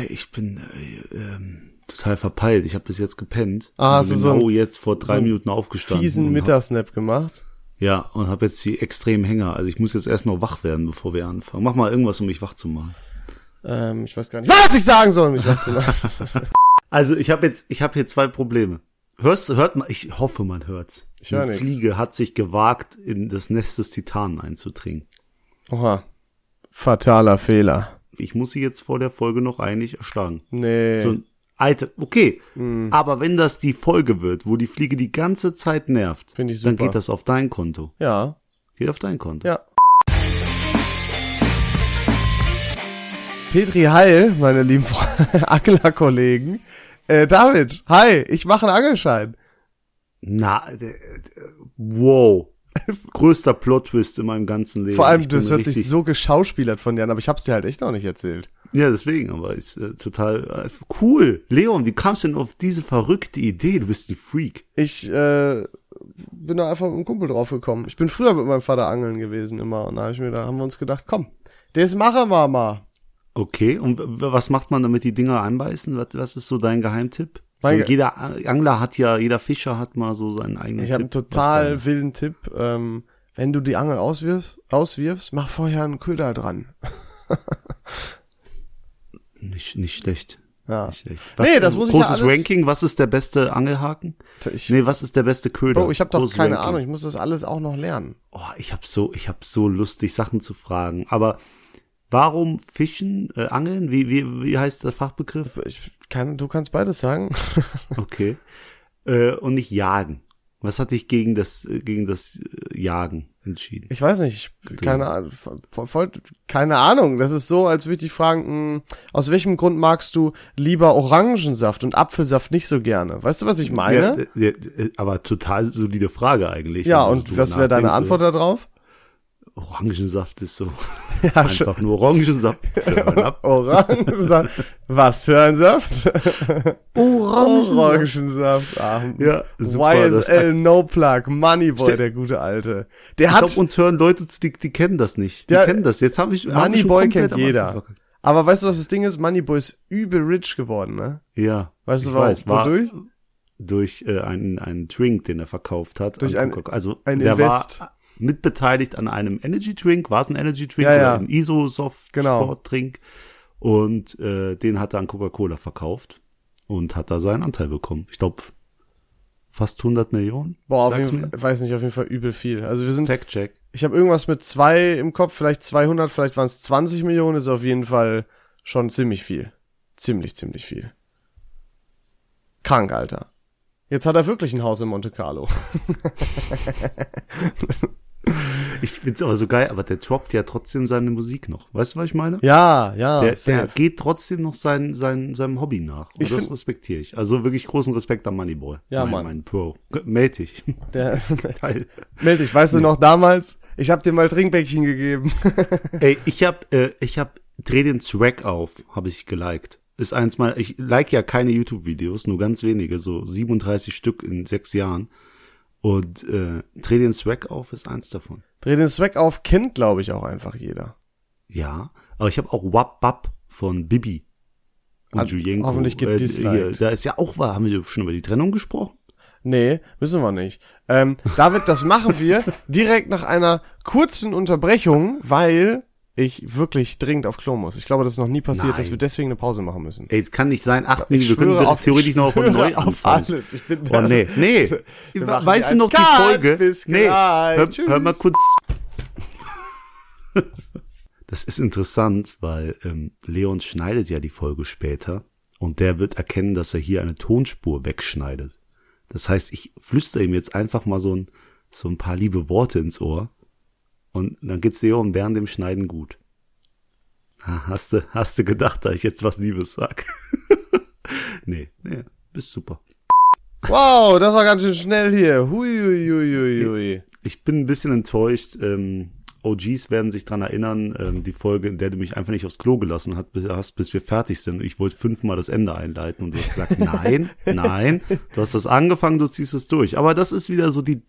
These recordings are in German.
Ey, ich bin äh, ähm, total verpeilt. Ich habe bis jetzt gepennt. Ah, Bin hast du so genau jetzt vor drei so Minuten aufgestanden. Fiesen Mittagsnap gemacht. Ja, und habe jetzt die extremen Hänger. Also ich muss jetzt erst noch wach werden, bevor wir anfangen. Mach mal irgendwas, um mich wach zu machen. Ähm, ich weiß gar nicht, was ich sagen soll, um mich wach zu machen. Also ich habe jetzt, ich habe hier zwei Probleme. Hörst, hört man, ich hoffe, man hört's. Ich hör Die nix. Fliege hat sich gewagt, in das Nest des Titanen einzudringen. Oha. Fataler Fehler. Ich muss sie jetzt vor der Folge noch eigentlich erschlagen. Nee. So ein alter, okay. Hm. Aber wenn das die Folge wird, wo die Fliege die ganze Zeit nervt, dann geht das auf dein Konto. ja. Geht auf dein Konto. Ja. Petri Heil, meine lieben Anglerkollegen. Äh, David, hi, ich mache einen Angelschein. Na, äh, äh, wow. Größter Plot-Twist in meinem ganzen Leben. Vor allem, das hört sich so geschauspielert von dir an, aber ich hab's dir halt echt noch nicht erzählt. Ja, deswegen, aber ist äh, total äh, cool. Leon, wie kamst du denn auf diese verrückte Idee? Du bist ein Freak. Ich äh, bin da einfach mit einem Kumpel drauf gekommen. Ich bin früher mit meinem Vater angeln gewesen immer und da hab ich mir, da haben wir uns gedacht, komm, das machen wir mal. Okay, und was macht man, damit die Dinger einbeißen? Was, was ist so dein Geheimtipp? So, jeder Angler hat ja, jeder Fischer hat mal so seinen eigenen Ich habe einen Tipp. was total wilden Tipp. Ähm, wenn du die Angel auswirfst, auswirfst, mach vorher einen Köder dran. Nicht, nicht schlecht. Ja. Nicht schlecht. Nee, das muss ich ja Großes alles- Ranking, was ist der beste Angelhaken? Ich, Nee, was ist der beste Köder? Bro, ich habe doch keine Ranking. Ahnung. Ich muss das alles auch noch lernen. Oh, ich habe so, ich habe so lustig Sachen zu fragen. Aber warum Fischen, äh, Angeln? Wie, wie, wie heißt der Fachbegriff? Ich kann, du kannst beides sagen. Okay. äh, und nicht jagen. Was hat dich gegen das, äh, gegen das äh, Jagen entschieden? Ich weiß nicht, ich- keine Ahnung, voll, keine Ahnung. Das ist so, als würde ich dich fragen, mh, aus welchem Grund magst du lieber Orangensaft und Apfelsaft nicht so gerne? Weißt du, was ich meine? Ja, äh, aber total solide Frage eigentlich. Ja, und was wäre deine Antwort darauf? Orangensaft ist so Ja, einfach nur Orangensaft. Orangensaft. Was für ein Saft? Orangensaft. Ah, Ja, super, YSL No Plug, Moneyboy, der gute Alte. Der Ich hat, glaube, uns hören Leute zu, die, die kennen das nicht. Die Ja, kennen das. Jetzt habe ich schon Moneyboy kennt jeder. Aber weißt du, was das Ding ist? Moneyboy ist übel rich geworden, ne? Ja. Weißt du, warum? war wodurch? durch äh, einen, einen Drink, den er verkauft hat. Durch ein- also ein der Invest. war mitbeteiligt an einem Energy Drink. War es ein Energy Drink Ja, oder ja. ein Isosoft Genau. Sportdrink? Und äh, den hat er an Coca-Cola verkauft und hat da seinen Anteil bekommen. Ich glaube fast 100 Millionen. Boah, auf jeden Fall, weiß nicht, auf jeden Fall übel viel. Also wir sind, Fact check. ich habe irgendwas mit zwei im Kopf, vielleicht 200, vielleicht waren es 20 Millionen, ist auf jeden Fall schon ziemlich viel. Ziemlich, ziemlich viel. Krank, Alter. Jetzt hat er wirklich ein Haus in Monte Carlo. Ich find's aber so geil, aber der droppt ja trotzdem seine Musik noch. Weißt du, was ich meine? Ja, ja. Der, der geht trotzdem noch sein, sein, seinem Hobby nach. Und Ich das respektiere ich. Also wirklich großen Respekt an Moneyboy. Ja, mein, Mann. Mein Bro. Meld dich. Der, meld dich, weißt du noch damals? Ich hab dir mal Trinkbäckchen gegeben. Ey, ich hab, äh, ich hab Dreh den Swag auf, habe ich geliked. Ist eins mal, ich like ja keine YouTube-Videos, nur ganz wenige, so 37 Stück in sechs Jahren. Und äh, Dreh den Swag auf ist eins davon. Dreh den Swag auf, kennt glaube ich auch einfach jeder. Ja, aber ich habe auch Wap Bap von Bibi und Hat Julienko. hoffentlich gedisliked. hier, da ist ja auch, war, haben wir schon über die Trennung gesprochen? Nee, müssen wir nicht. Ähm, David, das machen wir direkt nach einer kurzen Unterbrechung, weil ich wirklich dringend auf Klo muss. Ich glaube, das ist noch nie passiert, Nein. dass wir deswegen eine Pause machen müssen. Ey, es kann nicht sein, acht Minuten, wir können auf- theoretisch noch von neu auf alles. Ich bin Oh nee, nee. Wir machen weißt du noch die Cut. Folge? Bis nee, hör, hör mal kurz. Das ist interessant, weil ähm, Leon schneidet ja die Folge später und der wird erkennen, dass er hier eine Tonspur wegschneidet. Das heißt, ich flüstere ihm jetzt einfach mal so ein, so ein paar liebe Worte ins Ohr und dann geht's Leon während dem Schneiden gut. Ah, Hast du, hast du gedacht, da ich jetzt was Liebes sag? nee, nee, bist super. Wow, das war ganz schön schnell hier. Hui, hui, hui, hui, hui. Ich bin ein bisschen enttäuscht. Ähm, OGs werden sich dran erinnern, ähm, die Folge, in der du mich einfach nicht aufs Klo gelassen hast, bis, hast, bis wir fertig sind. Ich wollte fünfmal das Ende einleiten und du hast gesagt, nein, nein. Du hast das angefangen, du ziehst es durch. Aber das ist wieder so die,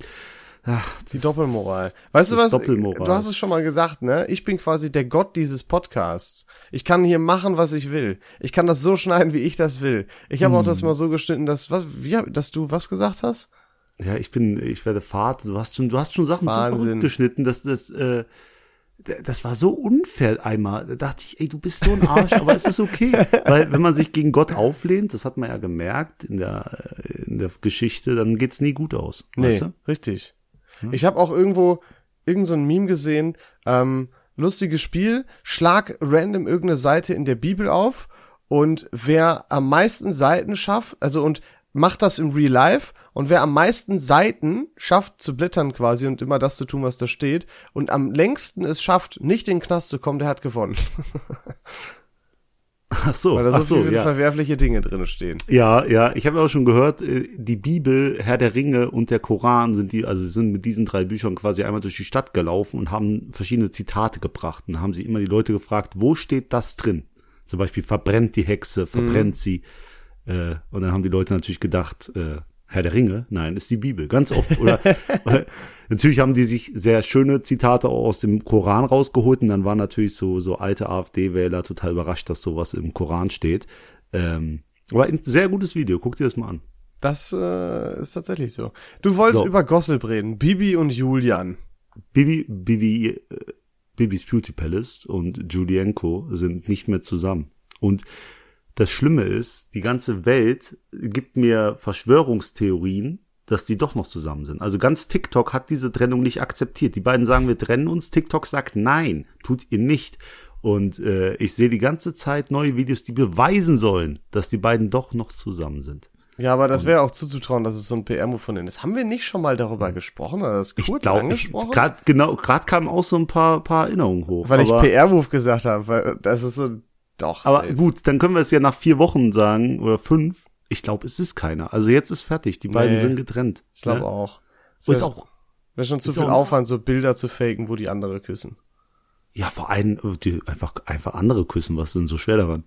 Ach, Die Doppelmoral. Weißt du was? Doppelmoral. Du hast es schon mal gesagt, ne? Ich bin quasi der Gott dieses Podcasts. Ich kann hier machen, was ich will. Ich kann das so schneiden, wie ich das will. Ich habe auch Hm. das mal so geschnitten, dass was, wie, dass du was gesagt hast? Ja, ich bin, ich werde Vater. Du hast schon, du hast schon Sachen so Wahnsinn. verrückt geschnitten, dass das, äh, das war so unfair einmal. Da dachte ich, ey, du bist so ein Arsch, aber es ist okay. Weil wenn man sich gegen Gott auflehnt, das hat man ja gemerkt in der, äh, in der Geschichte, dann geht's nie gut aus. Nee, Weißt du? richtig. Ich habe auch irgendwo irgend so ein Meme gesehen, ähm, lustiges Spiel, schlag random irgendeine Seite in der Bibel auf und wer am meisten Seiten schafft, also und macht das im Real Life und wer am meisten Seiten schafft zu blättern quasi und immer das zu tun, was da steht und am längsten es schafft, nicht in den Knast zu kommen, der hat gewonnen. Ach so, Weil da ach so ja. verwerfliche Dinge drin stehen. Ja, ja, ich habe ja auch schon gehört, äh, die Bibel, Herr der Ringe und der Koran sind die, also sind mit diesen drei Büchern quasi einmal durch die Stadt gelaufen und haben verschiedene Zitate gebracht und haben sie immer die Leute gefragt, wo steht das drin? Zum Beispiel verbrennt die Hexe, verbrennt sie. Äh, und dann haben die Leute natürlich gedacht, äh, Herr der Ringe, nein, ist die Bibel, ganz oft. Oder natürlich haben die sich sehr schöne Zitate auch aus dem Koran rausgeholt und dann waren natürlich so so alte AfD-Wähler total überrascht, dass sowas im Koran steht. Ähm, aber ein sehr gutes Video, guck dir das mal an. Das äh, ist tatsächlich so. Du wolltest So. über Gossip reden. Bibi und Julian. Bibi, Bibi, äh, Bibis Beauty Palace und Julienko sind nicht mehr zusammen. Und das Schlimme ist, die ganze Welt gibt mir Verschwörungstheorien, dass die doch noch zusammen sind. Also ganz TikTok hat diese Trennung nicht akzeptiert. Die beiden sagen, wir trennen uns. TikTok sagt, nein, tut ihr nicht. Und äh, ich sehe die ganze Zeit neue Videos, die beweisen sollen, dass die beiden doch noch zusammen sind. Ja, aber das wäre auch zuzutrauen, dass es so ein PR-Move von denen ist. Haben wir nicht schon mal darüber gesprochen oder das Ich kurz glaube, angesprochen? gerade genau, gerade kamen auch so ein paar, paar Erinnerungen hoch. weil ich PR-Move gesagt habe, weil das ist so, doch. Aber safe. gut, dann können wir es ja nach vier Wochen sagen oder fünf. Ich glaube, es ist keiner. Also jetzt ist fertig. Die beiden Nee. sind getrennt. ich glaube ne? auch. So ist auch, Wäre schon zu viel auch- Aufwand, so Bilder zu faken, wo die andere küssen. ja, vor allem, äh, die einfach, einfach andere küssen. Was ist denn so schwer daran?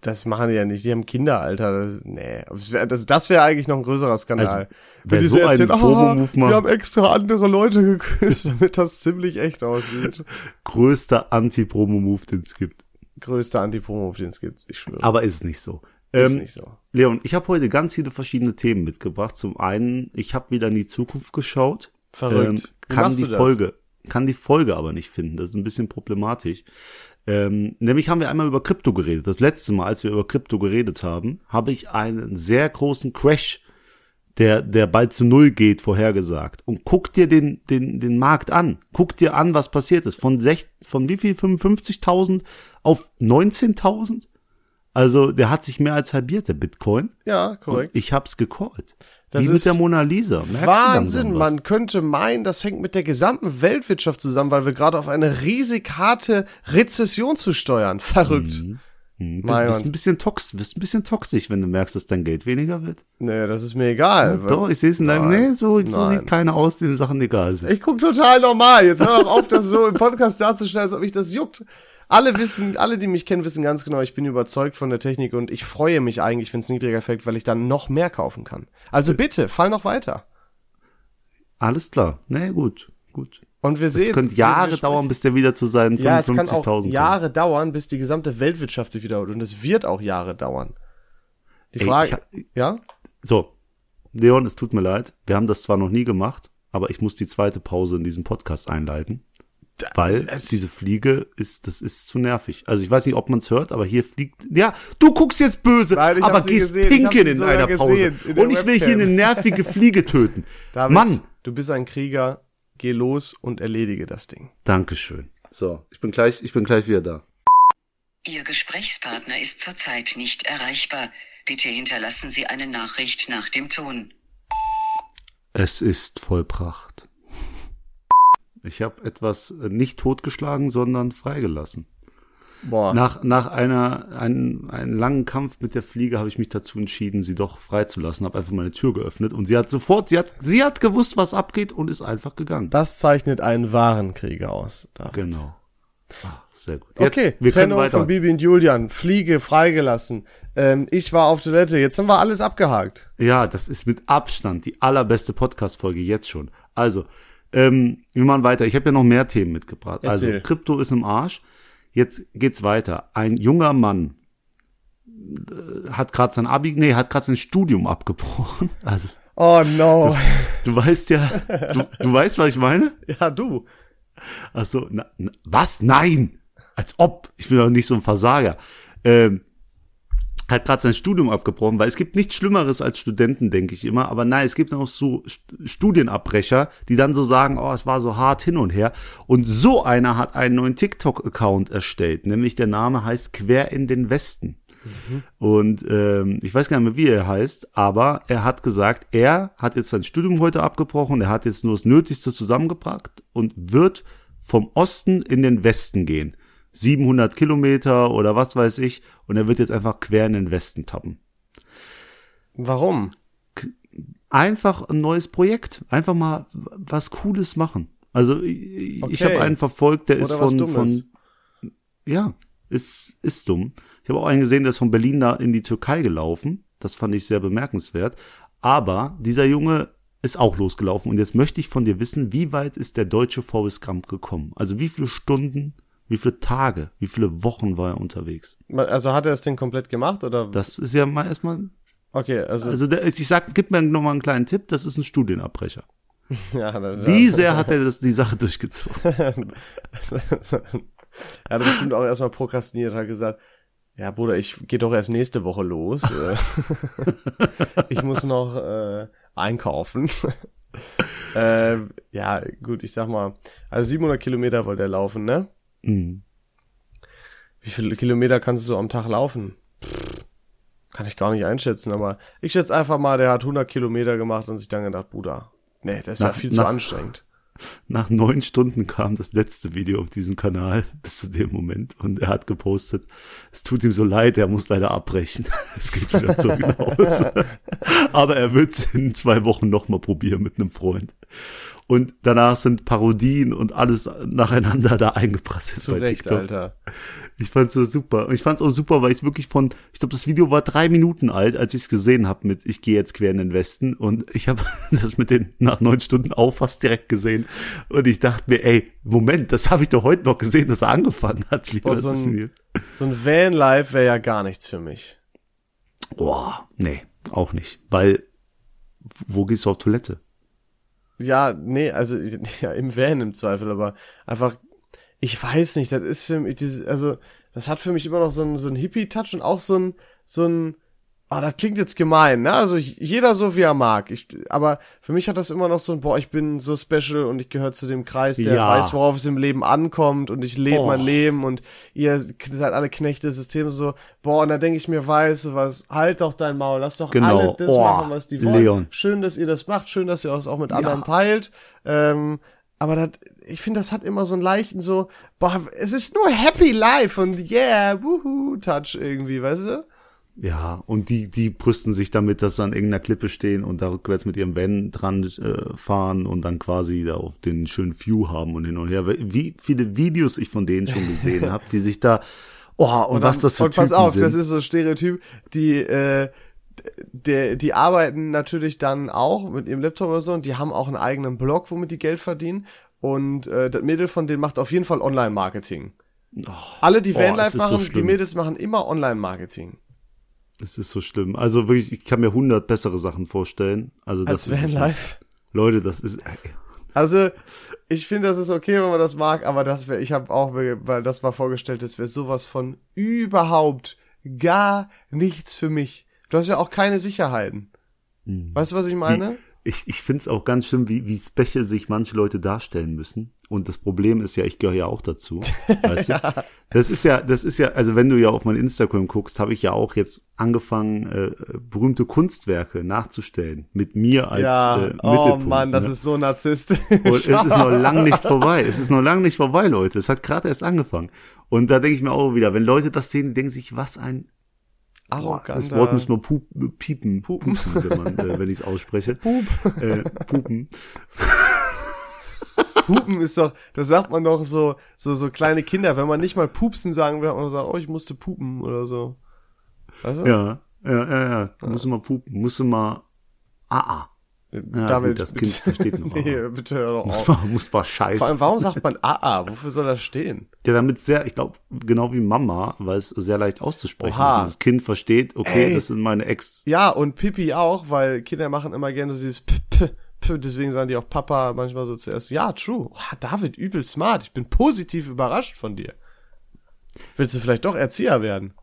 Das machen die ja nicht. Die haben Kinderalter. Das, nee, das wäre das, wär eigentlich noch ein größerer Skandal. Also, Wenn wer die so einen erzählen, Promo-Move macht- wir haben extra andere Leute geküsst, damit das ziemlich echt aussieht. Größter Anti-Promo-Move, den es gibt. Größter Anti-Promo, den es gibt. Ich schwöre. Aber ist es nicht so. ist Ähm, nicht so. Leon, ich habe heute ganz viele verschiedene Themen mitgebracht. Zum einen, ich habe wieder in die Zukunft geschaut. Verrückt. Ähm, kann die du das? Folge, kann die Folge aber nicht finden. Das ist ein bisschen problematisch. Ähm, nämlich haben wir einmal über Krypto geredet. Das letzte Mal, als wir über Krypto geredet haben, habe ich einen sehr großen Crash, der, der bald zu Null geht, vorhergesagt. Und guck dir den, den, den Markt an. Guck dir an, was passiert ist. Von sech, von wie viel? 55.000 auf 19.000? Also, der hat sich mehr als halbiert, der Bitcoin. Ja, korrekt. Und ich hab's gecallt. Das Wie mit der Mona Lisa. Merkst Wahnsinn, man könnte meinen, das hängt mit der gesamten Weltwirtschaft zusammen, weil wir gerade auf eine riesig harte Rezession zu steuern. Verrückt. Mhm. Hm, bist, bist ein bisschen tox, bist ein bisschen toxisch, wenn du merkst, dass dein Geld weniger wird. Nee, das ist mir egal. Doch, ich sehe es in deinem, nee, so, so sieht keiner aus, dem Sachen egal sind. Ich guck total normal. Jetzt hör doch auf, das so im Podcast darzustellen, als ob mich das juckt. Alle wissen, alle, die mich kennen, wissen ganz genau, ich bin überzeugt von der Technik und ich freue mich eigentlich, wenn es niedriger fällt, weil ich dann noch mehr kaufen kann. Also bitte, fall noch weiter. Alles klar. Nee, gut, gut. Und wir Es sehen. könnte wir- Jahre dauern, bis der wieder zu seinen Ja, es kann auch 55.000 kommt. Jahre dauern, bis die gesamte Weltwirtschaft sich wiederholt. Und es wird auch Jahre dauern. Die Ey, Frage, ich ja? So, Leon, es tut mir leid. Wir haben das zwar noch nie gemacht, aber ich muss die zweite Pause in diesem Podcast einleiten. Weil es- diese Fliege ist, das ist zu nervig. Also ich weiß nicht, ob man es hört, aber hier fliegt. Ja, du guckst jetzt böse, aber gehst sie in einer Pause. gesehen, in Und ich will hier eine nervige Fliege töten. David, Mann, du bist ein Krieger. Geh los und erledige das Ding. Dankeschön. So, ich bin gleich, ich bin gleich wieder da. Ihr Gesprächspartner ist zurzeit nicht erreichbar. Bitte hinterlassen Sie eine Nachricht nach dem Ton. Es ist Vollpracht. Ich habe etwas äh, nicht totgeschlagen, sondern freigelassen. Boah. Nach, nach einer, einen, einen langen Kampf mit der Fliege habe ich mich dazu entschieden, sie doch freizulassen, habe einfach meine Tür geöffnet und sie hat sofort, sie hat, sie hat gewusst, was abgeht und ist einfach gegangen. Das zeichnet einen wahren Krieger aus. David. Genau. Ah, sehr gut. Jetzt, Okay, wir Trennung weiter. von Bibi und Julian, Fliege freigelassen. Ähm, ich war auf Toilette, jetzt haben wir alles abgehakt. Ja, das ist mit Abstand die allerbeste Podcast-Folge jetzt schon. Also, ähm, wir machen weiter. Ich habe ja noch mehr Themen mitgebracht. Erzähl. Also, Krypto ist im Arsch. Jetzt geht's weiter. Ein junger Mann äh, hat gerade sein Abi, nee, hat gerade sein Studium abgebrochen. Also, Oh no. du weißt ja, du, du weißt, was ich meine? Ja, du. Ach so, na, na, was? Nein! Als ob. Ich bin doch nicht so ein Versager. Ähm, hat gerade sein Studium abgebrochen, weil es gibt nichts Schlimmeres als Studenten, denke ich immer. Aber nein, es gibt auch so St- Studienabbrecher, die dann so sagen, oh, es war so hart hin und her. Und so einer hat einen neuen TikTok-Account erstellt, nämlich der Name heißt Quer in den Westen. Und ähm, ich weiß gar nicht mehr, wie er heißt, aber er hat gesagt, er hat jetzt sein Studium heute abgebrochen, er hat jetzt nur das Nötigste zusammengebracht und wird vom Osten in den Westen gehen. 700 Kilometer oder was weiß ich, und er wird jetzt einfach quer in den Westen tappen. Warum? Einfach ein neues Projekt, einfach mal was Cooles machen. Also ich, ich Okay. habe einen verfolgt, der ist Oder was von, von ja, ist, ist dumm. Ich habe auch einen gesehen, der ist von Berlin da in die Türkei gelaufen. Das fand ich sehr bemerkenswert. Aber dieser Junge ist auch losgelaufen. Und jetzt möchte ich von dir wissen, wie weit ist der deutsche Forrest Gump gekommen? Also wie viele Stunden, wie viele Tage, wie viele Wochen war er unterwegs? Also hat er das Ding komplett gemacht oder? Das ist ja mal erstmal, okay, also, also der, ich sag, gib mir noch mal einen kleinen Tipp, das ist ein Studienabbrecher. ja, Wie sehr hat er das, die Sache durchgezogen? Er hat bestimmt auch erstmal prokrastiniert, hat gesagt, ja, Bruder, ich gehe doch erst nächste Woche los. Äh, ich muss noch äh, einkaufen. äh, ja, gut, ich sag mal, also 700 Kilometer wollte er laufen, ne? Mhm. Wie viele Kilometer kannst du so am Tag laufen? Pff, kann ich gar nicht einschätzen, aber ich schätze einfach mal, der hat 100 Kilometer gemacht und sich dann gedacht, Bruder, nee, das ist ja Nach- viel zu nach- anstrengend. Nach neun Stunden kam das letzte Video auf diesem Kanal bis zu dem Moment und er hat gepostet, es tut ihm so leid, er muss leider abbrechen. Es geht wieder nach Hause. Aber er wird es in zwei Wochen nochmal probieren mit einem Freund. Und danach sind Parodien und alles nacheinander da eingeprasselt. Zu Recht, TikTok. Alter. Ich fand's so super. Und ich fand's auch super, weil ich wirklich von, ich glaube, das Video war drei Minuten alt, als ich es gesehen habe mit Ich gehe jetzt quer in den Westen. Und ich habe das mit den nach neun Stunden auch fast direkt gesehen. Und ich dachte mir, ey, Moment, das habe ich doch heute noch gesehen, dass er angefangen hat. Wie Boah, so ein-? So ein Vanlife wäre ja gar nichts für mich. Boah, nee, auch nicht. Weil, wo gehst du auf Toilette? Ja, nee, also ja, im Van im Zweifel, aber einfach, ich weiß nicht, das ist für mich, also das hat für mich immer noch so einen, so einen Hippie-Touch und auch so ein, so ein, ah, das klingt jetzt gemein, ne? Also ich, jeder so wie er mag. Ich, aber für mich hat das immer noch so ein, boah, ich bin so special und ich gehöre zu dem Kreis, der Ja. weiß, worauf es im Leben ankommt und ich lebe Oh. mein Leben und ihr seid alle Knechte des Systems so, boah, und da denke ich mir, weißt du was, halt doch dein Maul, lass doch Genau. alle das Oh, machen, was die wollen. Leon. Schön, dass ihr das macht, schön, dass ihr das auch mit anderen teilt. Ähm, aber das, ich finde, das hat immer so einen leichten so, boah, es ist nur Happy Life und yeah, wuhu, Touch irgendwie, weißt du? Ja, und die, die brüsten sich damit, dass sie an irgendeiner Klippe stehen und da rückwärts mit ihrem Van dran äh, fahren und dann quasi da auf den schönen View haben und hin und her. Wie viele Videos ich von denen schon gesehen habe, die sich da, oh, und, was das für und pass Typen auf, sind. das ist so ein Stereotyp, die, äh, der, die arbeiten natürlich dann auch mit ihrem Laptop oder so und die haben auch einen eigenen Blog, womit die Geld verdienen. Und äh, das Mädel von denen macht auf jeden Fall Online-Marketing. Alle, die Oh, Vanlife so machen, die schlimm. Mädels machen immer Online-Marketing. Es ist so schlimm. Also wirklich, ich kann mir hundert bessere Sachen vorstellen. Also Als das es Vanlife. Leute, das ist, Also, ich finde, das ist okay, wenn man das mag, aber das wäre, ich habe auch, weil das war vorgestellt, das wäre sowas von überhaupt gar nichts für mich. Du hast ja auch keine Sicherheiten. Weißt du, was ich meine? Ich, ich finde es auch ganz schlimm, wie, wie special sich manche Leute darstellen müssen. Und das Problem ist ja, ich gehöre ja auch dazu. Weißt du? Das ist ja, das ist ja, also wenn du ja auf mein Instagram guckst, habe ich ja auch jetzt angefangen, äh, berühmte Kunstwerke nachzustellen. Mit mir als ja, äh, oh Mittelpunkt. Mann, das ne? ist so narzisstisch. Und es ist noch lang nicht vorbei. Es ist noch lang nicht vorbei, Leute. Es hat gerade erst angefangen. Und da denke ich mir auch wieder, wenn Leute das sehen, denken sich, was ein Boah, das Wort muss man pup, piepen, Pupen. pupsen, wenn, man, äh, wenn ich es ausspreche. Pup. Äh, pupen. Pupen ist doch, das sagt man doch so, so, so kleine Kinder, wenn man nicht mal pupsen sagen will, hat man sagt, oh, ich musste pupen oder so. Weißt du? Ja, ja, ja, ja. Du musst mal pupen, musst du mal, ah, ah. Ja, gut, das Kind versteht noch. nee, bitte hör doch Muss auf. mal, muss mal scheiße. Vor allem, warum sagt man AA? Wofür soll das stehen? Ja, damit sehr, ich glaube, genau wie Mama, weil es sehr leicht auszusprechen Oha. ist. Das Kind versteht, okay, Ey. das sind meine Ex. Ja, und Pipi auch, weil Kinder machen immer gerne so dieses P, P, P, deswegen sagen die auch Papa manchmal so zuerst. Ja, true. Oha, David, übel smart. Ich bin positiv überrascht von dir. Willst du vielleicht doch Erzieher werden?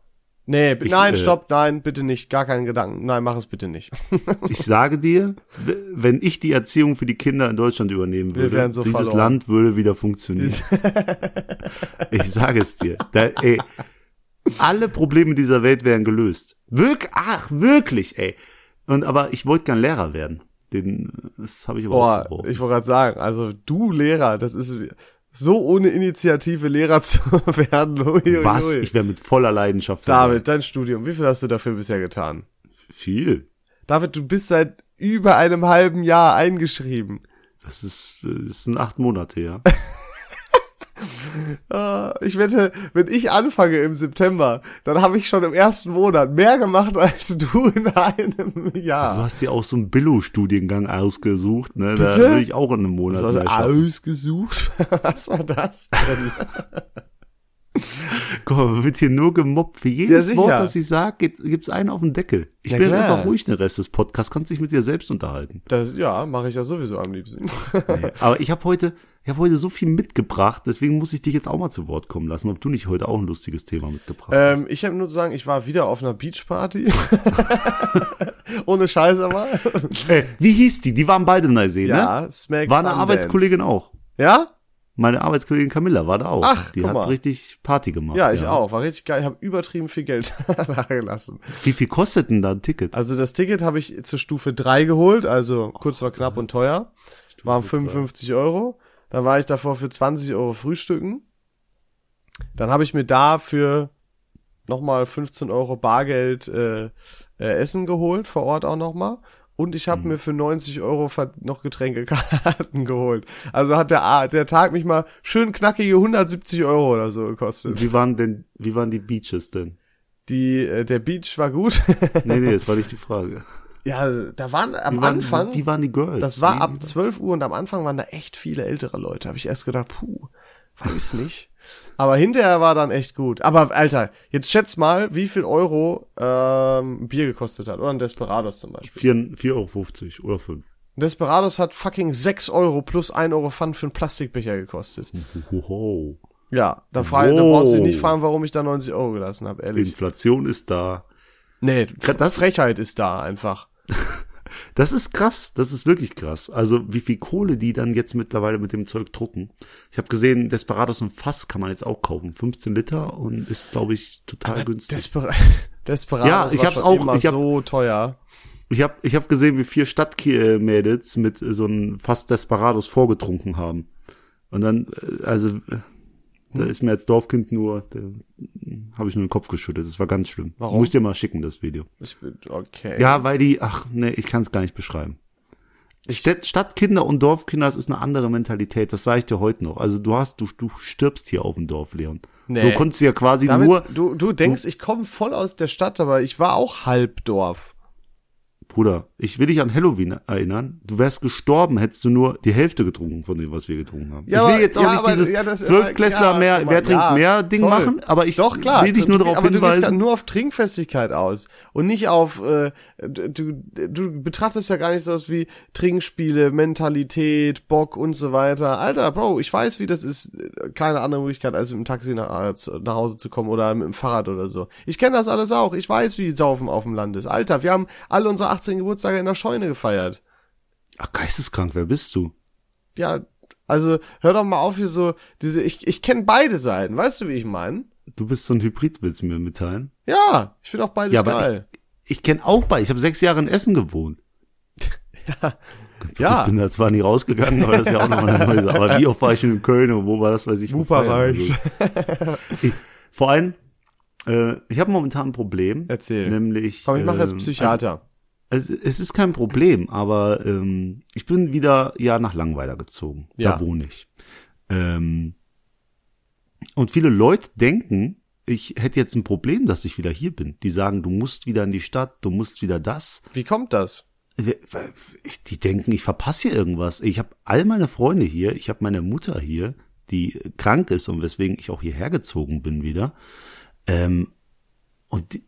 Nee, Ich, nein, äh, stopp, nein, bitte nicht, gar keinen Gedanken. Nein, mach es bitte nicht. Ich sage dir, wenn ich die Erziehung für die Kinder in Deutschland übernehmen würde, so dieses verloren. Land würde wieder funktionieren. ich sage es dir. Da, ey, alle Probleme dieser Welt wären gelöst. Wirk, ach, wirklich, ey. Und aber ich wollte gern Lehrer werden. Den, das habe ich aber Boah, ich wollte gerade sagen, also du Lehrer, das ist so ohne Initiative Lehrer zu werden. Ui, ui, Was? Ich wäre mit voller Leidenschaft dabei. David, dein Studium, wie viel hast du dafür bisher getan? Viel. David, du bist seit über einem halben Jahr eingeschrieben. Das ist, äh, das sind acht Monate, ja. Äh, Ich wette, wenn ich anfange im September, dann habe ich schon im ersten Monat mehr gemacht als du in einem Du Jahr. hast ja auch so einen Billo-Studiengang ausgesucht, ne? Da Bitte? würde ich auch in einem Monat Was ausgesucht? Was war das denn? Guck mal, man wird hier nur gemobbt. Für Ja, jedes sicher. Wort, das ich sage, gibt, gibt's einen auf den Deckel. Ich Ja, bin klar. einfach ruhig den Rest des Podcasts, kannst dich mit dir selbst unterhalten. Das, ja, mache ich ja sowieso am liebsten. Nee. Aber ich habe heute, ich habe heute so viel mitgebracht, deswegen muss ich dich jetzt auch mal zu Wort kommen lassen, ob du nicht heute auch ein lustiges Thema mitgebracht hast. Ähm, ich habe nur zu sagen, ich war wieder auf einer Beachparty. Ohne Scheiße mal. Ey, wie hieß die? Die waren beide in Neusee, Ja, ne? Smack War eine Sundance. Arbeitskollegin auch. Ja? Meine Arbeitskollegin Camilla war da auch. Ach, die hat mal. richtig Party gemacht. Ja, ich auch. War richtig geil. Ich habe übertrieben viel Geld da gelassen. Wie viel kostet denn da ein Ticket? Also das Ticket habe ich zur Stufe 3 geholt, also kurz vor knapp und teuer. Waren 55 Euro. Dann war ich davor für 20 Euro frühstücken. Dann habe ich mir da für nochmal 15 Euro Bargeld äh, äh, Essen geholt, vor Ort auch nochmal. Und ich habe mir für 90 Euro noch Getränkekarten geholt. Also hat der, der Tag mich mal schön knackige 170 Euro oder so gekostet. Wie waren denn, wie waren die Beaches denn? Die, äh, der Beach war gut. Nee, nee, das war nicht die Frage. Ja, da waren am Wie waren, Anfang. Wie waren die Girls? Das war wie, ab 12 Uhr und am Anfang waren da echt viele ältere Leute. Habe ich erst gedacht, puh, weiß nicht. Aber hinterher war dann echt gut. Aber Alter, jetzt schätz mal, wie viel Euro ähm, ein Bier gekostet hat. Oder ein Desperados zum Beispiel. 4,50 Euro oder 5. Ein Desperados hat fucking 6 Euro plus 1 Euro Pfand für einen Plastikbecher gekostet. Hoho. Ja, da, frage, da Wow. brauchst du dich nicht fragen, warum ich da 90 Euro gelassen habe, ehrlich. Inflation ist da. Nee, Das- das Frechheit ist da einfach. Das ist krass, das ist wirklich krass. Also wie viel Kohle die dann jetzt mittlerweile mit dem Zeug drucken. Ich habe gesehen, Desperados und Fass kann man jetzt auch kaufen. 15 Liter und ist, glaube ich, total günstig. Desper Desperados Ja, ich war hab's schon auch- immer ich hab- so teuer. Ich habe ich hab gesehen, wie vier Stadtmädels mit so einem Fass Desperados vorgetrunken haben. Und dann, äh, also, da ist mir als Dorfkind nur, da habe ich nur den Kopf geschüttet. Das war ganz schlimm. Warum? Muss ich dir mal schicken, das Video. Ich bin, okay. Ja, weil die, ach nee, ich kann es gar nicht beschreiben. Stadt, Stadtkinder und Dorfkinder, das ist eine andere Mentalität, das sage ich dir heute noch. Also du hast, du, du stirbst hier auf dem Dorf, Leon. Nee. Du konntest ja quasi Damit, nur, du, du denkst, ich komme voll aus der Stadt, aber ich war auch Halbdorf. Bruder, ich will dich an Halloween erinnern. Du wärst gestorben, hättest du nur die Hälfte getrunken von dem, was wir getrunken haben. Ja, ich will jetzt auch ja, nicht aber- dieses Zwölfklässler ja, mehr, wer trinkt mehr Ding toll. machen, aber ich Doch, klar. will dich nur darauf aber du gehst hinweisen. nur auf Trinkfestigkeit aus und nicht auf, äh, du, du betrachtest ja gar nicht so was wie Trinkspiele, Mentalität, Bock und so weiter. Alter, Bro, ich weiß, wie das ist, keine andere Möglichkeit, als mit dem Taxi nach, äh, nach Hause zu kommen oder mit dem Fahrrad oder so. Ich kenne das alles auch. Ich weiß, wie Saufen auf dem Land ist. Alter, wir haben alle unsere 18 Geburtstage in der Scheune gefeiert. Ach, geisteskrank, wer bist du? Ja, also hör doch mal auf hier so, diese, ich, ich kenne beide Seiten, weißt du, wie ich meine? Du bist so ein Hybrid, willst du mir mitteilen? Ja, ich finde auch beides Ja, aber geil. Ich kenne auch bei, ich habe sechs Jahre in Essen gewohnt. Ja. Ich bin da zwar nie rausgegangen, aber das ist ja auch nochmal eine neue Sache. Aber wie oft war ich schon in Köln und wo war das, weiß ich, Wupperreich. Also, ich, vor allem, äh, ich habe momentan ein Problem. Erzähl. Nämlich. Komm, ich mache jetzt ähm, Psychiater. Also, es, es ist kein Problem, aber ähm, ich bin wieder ja nach Langweiler gezogen. Ja. Da wohne ich. Ähm, und viele Leute denken, ich hätte jetzt ein Problem, dass ich wieder hier bin. Die sagen, du musst wieder in die Stadt, du musst wieder das. Wie kommt das? Die denken, ich verpasse hier irgendwas. Ich habe all meine Freunde hier, ich habe meine Mutter hier, die krank ist und weswegen ich auch hierher gezogen bin wieder. Ähm, und die,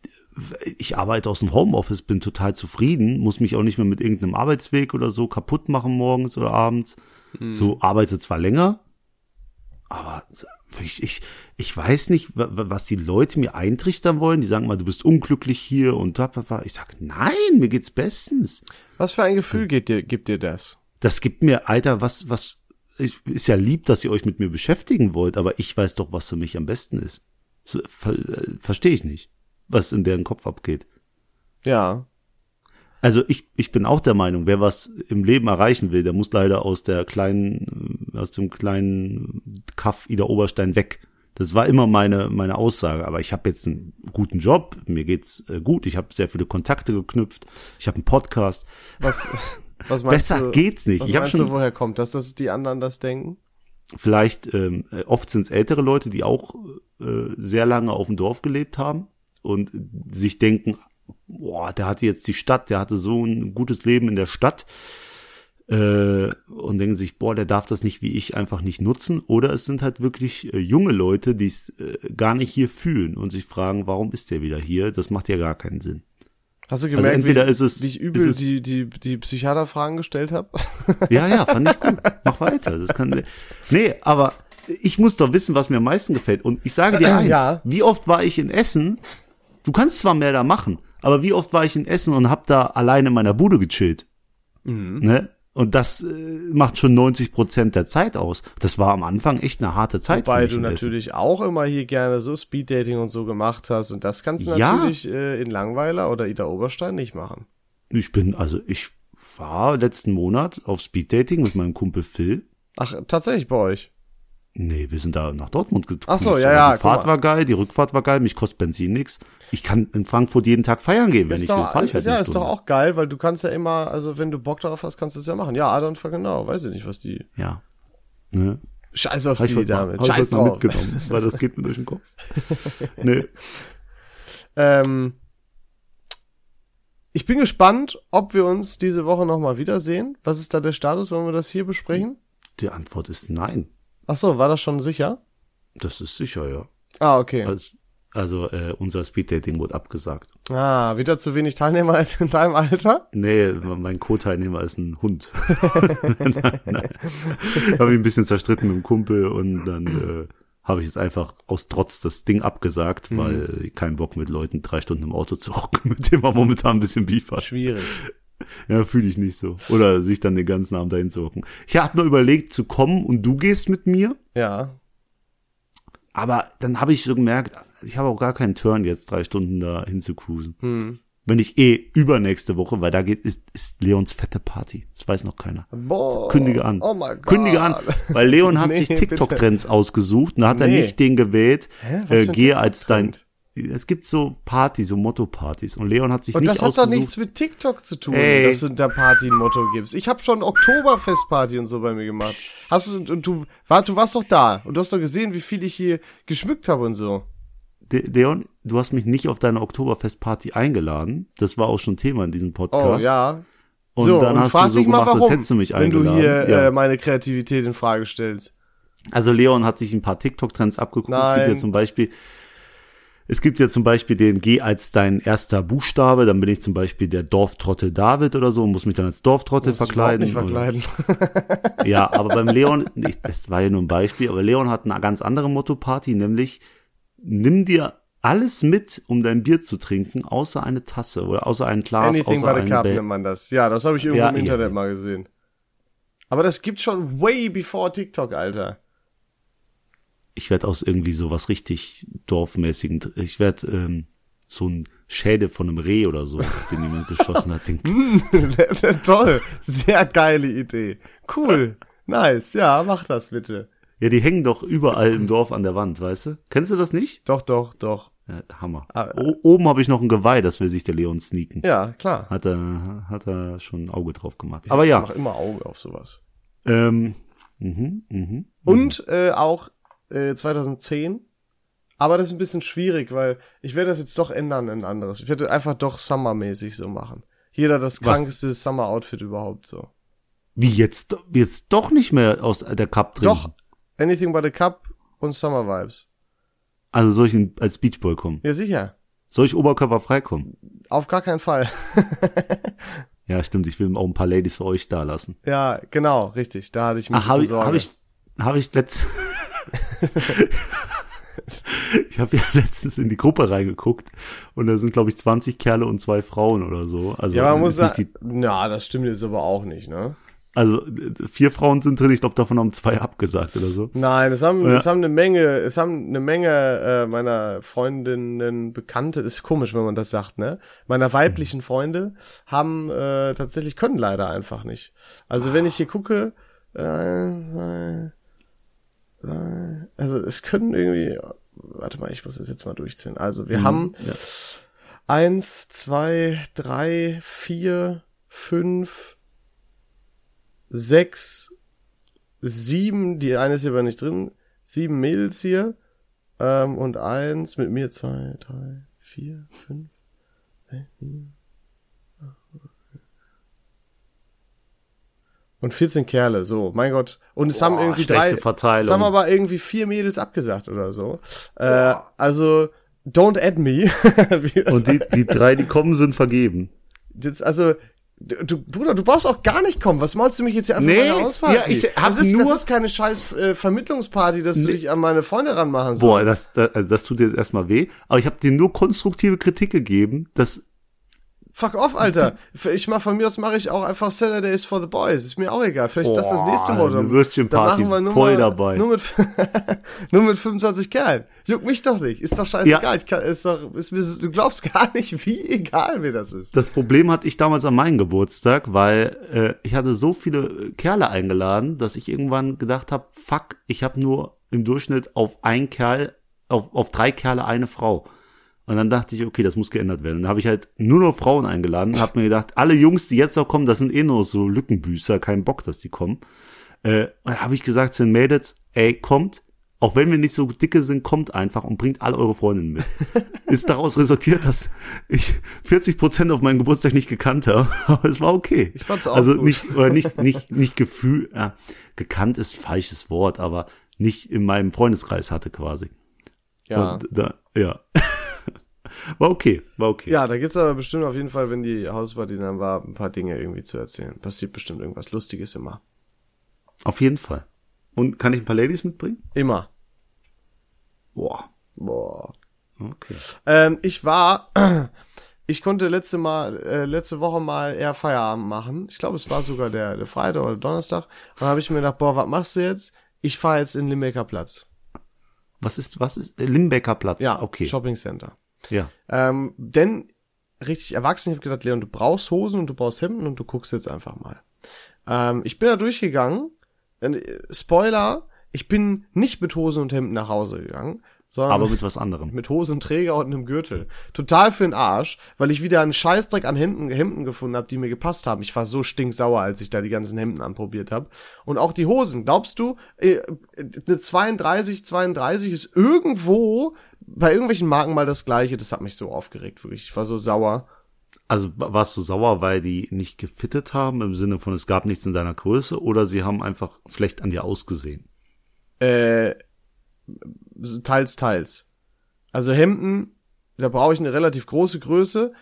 ich arbeite aus dem Homeoffice, bin total zufrieden, muss mich auch nicht mehr mit irgendeinem Arbeitsweg oder so kaputt machen morgens oder abends. Mhm. So arbeite zwar länger, aber ich, ich, ich weiß nicht, was die Leute mir eintrichtern wollen. Die sagen mal, du bist unglücklich hier und da, Ich sag, nein, mir geht's bestens. Was für ein Gefühl gibt dir, gibt dir das? Das gibt mir, Alter, was, was, ist ja lieb, dass ihr euch mit mir beschäftigen wollt, aber ich weiß doch, was für mich am besten ist. Ver, äh, Verstehe ich nicht, was in deren Kopf abgeht. Ja. Also ich, ich bin auch der Meinung, wer was im Leben erreichen will, der muss leider aus der kleinen, aus dem kleinen Kaff Ida Oberstein weg. Das war immer meine, meine Aussage. Aber ich habe jetzt einen guten Job, mir geht's äh, gut, ich habe sehr viele Kontakte geknüpft, ich habe einen Podcast. Was, was meinst Besser du, geht's nicht. Was ich meinst schon, du, woher kommt das, dass die anderen das denken? Vielleicht, ähm, oft sind es ältere Leute, die auch äh, sehr lange auf dem Dorf gelebt haben und sich denken, boah, der hatte jetzt die Stadt, der hatte so ein gutes Leben in der Stadt äh, und denken sich, boah, der darf das nicht wie ich einfach nicht nutzen. Oder es sind halt wirklich äh, junge Leute, die es äh, gar nicht hier fühlen und sich fragen, warum ist der wieder hier? Das macht ja gar keinen Sinn. Hast du gemerkt, also entweder wie, ist es, wie ich übel es, die, die, die Psychiaterfragen gestellt habe? Ja, ja, fand ich gut. Mach weiter. Das kann. Nee, aber ich muss doch wissen, was mir am meisten gefällt. Und ich sage dir eins, Ja. wie oft war ich in Essen? Du kannst zwar mehr da machen, aber wie oft war ich in Essen und hab da alleine in meiner Bude gechillt? Ne? Und das äh, macht schon 90 Prozent der Zeit aus. Das war am Anfang echt eine harte Zeit. Wobei für mich du in Essen. natürlich auch immer hier gerne so Speeddating und so gemacht hast. Und das kannst du Ja. natürlich äh, in Langweiler oder Ida Oberstein nicht machen. Ich bin, also ich war letzten Monat auf Speeddating mit meinem Kumpel Phil. Ach, tatsächlich bei euch. Nee, wir sind da nach Dortmund gekommen. Ach so, ja, ja, Die Fahrt war geil, die Rückfahrt war geil, mich kostet Benzin nix. Ich kann in Frankfurt jeden Tag feiern gehen, wenn Ist ich will, doch, fahr ich halt ja, ist Stunde. doch auch geil, weil du kannst ja immer, also wenn du Bock darauf hast, kannst du es ja machen. Ja, Adon, genau, weiß ich nicht, was die. Ja. Ne? Scheiß auf ich die mal, damit. ich Scheiß mal drauf. mitgenommen, weil das geht mir durch den Kopf. nee. Ähm, ich bin gespannt, ob wir uns diese Woche nochmal wiedersehen. Was ist da der Status? Wollen wir das hier besprechen? Die Antwort ist nein. Ach so, war das schon sicher? Das ist sicher, ja. Ah, okay. Also, also äh, unser Speeddating wurde abgesagt. Ah, wieder zu wenig Teilnehmer in deinem Alter? Nee, mein Co-Teilnehmer ist ein Hund. nein, nein. Habe ich ein bisschen zerstritten mit dem Kumpel und dann äh, habe ich jetzt einfach aus Trotz das Ding abgesagt, Mhm. weil ich keinen Bock mit Leuten drei Stunden im Auto zu hocken, mit dem man momentan ein bisschen Beef hat. Schwierig. Ja, fühle ich nicht so. Oder sich dann den ganzen Abend dahin zu hocken. Ich habe nur überlegt zu kommen und du gehst mit mir, Ja. Aber dann habe ich so gemerkt, ich habe auch gar keinen Turn jetzt drei Stunden da hin zu cruisen. Hm. Wenn ich eh übernächste Woche, weil da geht, ist, ist Leons fette Party. Das weiß noch keiner. Boah. Kündige an. Oh mein Gott. Kündige an. Weil Leon hat Nee, sich. TikTok-Trends ausgesucht und da hat er Nee. nicht den gewählt, äh, gehe als dein? Es gibt so Partys, so Motto-Partys und Leon hat sich Und nicht das hat ausgesucht. doch nichts mit TikTok zu tun, Ey. dass du der Party ein Motto gibst. Ich habe schon Oktoberfestparty und so bei mir gemacht. Hast du und du war, du warst doch da und du hast doch gesehen, wie viel ich hier geschmückt habe und so. De Leon, du hast mich nicht auf deine Oktoberfest-Party eingeladen. Das war auch schon Thema in diesem Oh Podcast. ja. Und so, dann und hast du so dich mal, gemacht, warum, als hättest du mich wenn du eingeladen. hier ja. äh, meine Kreativität in Frage stellst. Also Leon hat sich ein paar TikTok-Trends abgeguckt. Es gibt Nein. ja zum Beispiel, es gibt ja zum Beispiel den G als dein erster Buchstabe, dann bin ich zum Beispiel der Dorftrottel David oder so und muss mich dann als Dorftrottel Musst du verkleiden. Und- verkleiden. Ja, aber beim Leon, ich, das war ja nur ein Beispiel, aber Leon hat eine ganz andere Motto-Party, nämlich nimm dir alles mit, um dein Bier zu trinken, außer eine Tasse oder außer ein Glas, Anything außer but a cup nennt man das. Ja, das habe ich irgendwo Ja, im ja. Internet mal gesehen. Aber das gibt's schon way before TikTok, Alter. Ich werde aus irgendwie sowas richtig dorfmäßigen, ich werde ähm, so ein Schäde von einem Reh oder so, den jemand geschossen hat, den Toll. Sehr geile Idee. Cool. Nice. Ja, mach das bitte. Ja, die hängen doch überall im Dorf an der Wand, weißt du? Kennst du das nicht? Doch, doch, doch. Ja, Hammer. Ah, O oben habe ich noch ein Geweih, das will sich der Leon sneaken. Ja, klar. Hat er, hat er schon ein Auge drauf gemacht. Aber ja, Ich mach immer Auge auf sowas. ähm, Mhm, mhm. Und äh, auch äh, 2010. Aber das ist ein bisschen schwierig, weil ich werde das jetzt doch ändern in anderes. Ich werde einfach doch Summer-mäßig so machen. Jeder das Was? krankeste Summer-Outfit überhaupt so. Wie jetzt, jetzt doch nicht mehr aus der Cup drin? Doch. Anything but a Cup und Summer Vibes. Also soll ich als Beachboy kommen? Ja, sicher. Soll ich oberkörperfrei kommen? Auf gar keinen Fall. Ja, stimmt. Ich will auch ein paar Ladies für euch da lassen. ja, genau, richtig. Da hatte ich mich Ah, habe ich, Sorge. hab ich, hab ich letzt, ich habe ja letztens in die Gruppe reingeguckt und da sind glaube ich 20 Kerle und zwei Frauen oder so. Also ja, man muss sagen, na, das stimmt jetzt aber auch nicht, ne? also äh, vier Frauen sind drin. Ich glaube davon haben zwei abgesagt oder so. Nein, es haben, Ja. es haben eine Menge, es haben eine Menge äh, meiner Freundinnen, Bekannte, ist komisch, wenn man das sagt, ne? Meiner weiblichen Freunde haben äh, tatsächlich können leider einfach nicht. Also wenn ich hier gucke, äh, äh, also es können irgendwie, warte mal, ich muss das jetzt mal durchzählen. Also wir haben Ja. eins, zwei, drei, vier, fünf, sechs, sieben, die eine ist hier aber nicht drin, sieben Mädels hier, ähm, und eins mit mir, zwei, drei, vier, fünf, sechs, sieben, acht, neun. Und 14 Kerle, so, mein Gott. Und es haben Boah, irgendwie schlechte drei, Verteilung. es haben aber irgendwie vier Mädels abgesagt oder so. Äh, also, don't add me. Und die, die drei, die kommen, sind vergeben. Jetzt, also, du, du, Bruder, du brauchst auch gar nicht kommen. Was maulst du mich jetzt hier einfach Nee, meine Hausparty? ja, ich hab das, ist, nur- das ist keine scheiß äh, Vermittlungsparty, dass du Nee. dich an meine Freunde ranmachen Boah, sollst. das, das, das tut dir jetzt erstmal weh. Aber ich habe dir nur konstruktive Kritik gegeben, dass Fuck off, Alter. Ich mach, von mir aus mache ich auch einfach Saturdays for the Boys. Ist mir auch egal. Vielleicht ist das das Boah, nächste Motto. eine Würstchenparty, Dann machen wir nur voll mal, dabei. Nur mit, nur mit 25 Kerlen. Juckt mich doch nicht. Ist doch scheißegal. Ja. Ich kann, ist doch, ist mir, du glaubst gar nicht, wie egal mir das ist. das Problem hatte ich damals an meinem Geburtstag, weil äh, ich hatte so viele Kerle eingeladen, dass ich irgendwann gedacht habe, fuck, ich habe nur im Durchschnitt auf ein Kerl, auf, auf drei Kerle eine Frau. Und dann dachte ich, okay, das muss geändert werden. Dann habe ich halt nur noch Frauen eingeladen, habe mir gedacht, alle Jungs, die jetzt noch kommen, das sind eh nur so Lückenbüßer, kein Bock, dass die kommen. Äh, habe ich gesagt zu den Mädels, ey, kommt, auch wenn wir nicht so dicke sind, kommt einfach und bringt alle eure Freundinnen mit. Ist daraus resultiert, dass ich 40 Prozent auf meinen Geburtstag nicht gekannt habe, aber es war okay. Ich fand's auch Also gut. nicht, oder nicht, nicht, nicht Gefühl, ja, gekannt ist falsches Wort, aber nicht in meinem Freundeskreis hatte quasi. Ja. Da, ja. war okay, war okay. Ja, da gibt's aber bestimmt auf jeden Fall, wenn die Hausparty dann war, ein paar Dinge irgendwie zu erzählen. Passiert bestimmt irgendwas Lustiges immer. Auf jeden Fall. Und kann ich ein paar Ladies mitbringen? Immer. Boah. Boah. Okay. Ähm, ich war, ich konnte letzte Mal, äh, letzte Woche mal eher Feierabend machen. Ich glaube, es war sogar der, der Freitag oder Donnerstag. Und dann habe ich mir gedacht, boah, was machst du jetzt? Ich fahre jetzt in Limbecker Platz. Was ist, was ist, Limbecker Platz? Ja, okay. Shopping Center. Ja. Ähm, denn richtig erwachsen, ich habe gedacht, Leon, du brauchst Hosen und du brauchst Hemden und du guckst jetzt einfach mal. Ähm, ich bin da durchgegangen. Äh, Spoiler, ich bin nicht mit Hosen und Hemden nach Hause gegangen, sondern Aber mit was anderem. mit Hosenträger und einem Gürtel. Total für den Arsch, weil ich wieder einen Scheißdreck an Hemden, Hemden gefunden habe, die mir gepasst haben. Ich war so stinksauer, als ich da die ganzen Hemden anprobiert habe. Und auch die Hosen, glaubst du, äh, eine 32, 32 ist irgendwo bei irgendwelchen Marken mal das gleiche. Das hat mich so aufgeregt, wirklich. Ich war so sauer. Also wa- warst du sauer, weil die nicht gefittet haben, im Sinne von es gab nichts in deiner Größe, oder sie haben einfach schlecht an dir ausgesehen? Äh, teils, teils. Also Hemden, da brauche ich eine relativ große Größe,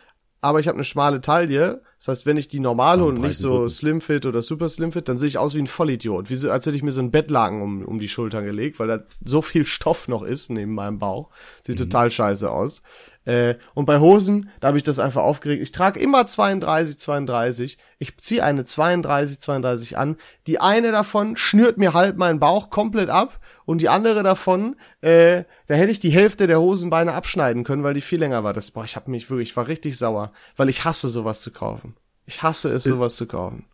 aber ich habe eine schmale Taille. Das heißt, wenn ich die normale und nicht so. Slim Fit oder Super Slim Fit, dann sehe ich aus wie ein Vollidiot. Wie so, als hätte ich mir so ein Bettlaken um, um die Schultern gelegt, weil da so viel Stoff noch ist neben meinem Bauch. Sieht Mhm. total scheiße aus. Äh, und bei Hosen, da habe ich das einfach aufgeregt. Ich trage immer 32, 32. Ich ziehe eine 32, 32 an. Die eine davon schnürt mir halt meinen Bauch komplett ab und die andere davon, äh, da hätte ich die Hälfte der Hosenbeine abschneiden können, weil die viel länger war. Das, boah, ich habe mich wirklich, ich war richtig sauer, weil ich hasse sowas zu kaufen. Ich hasse es, sowas zu kaufen.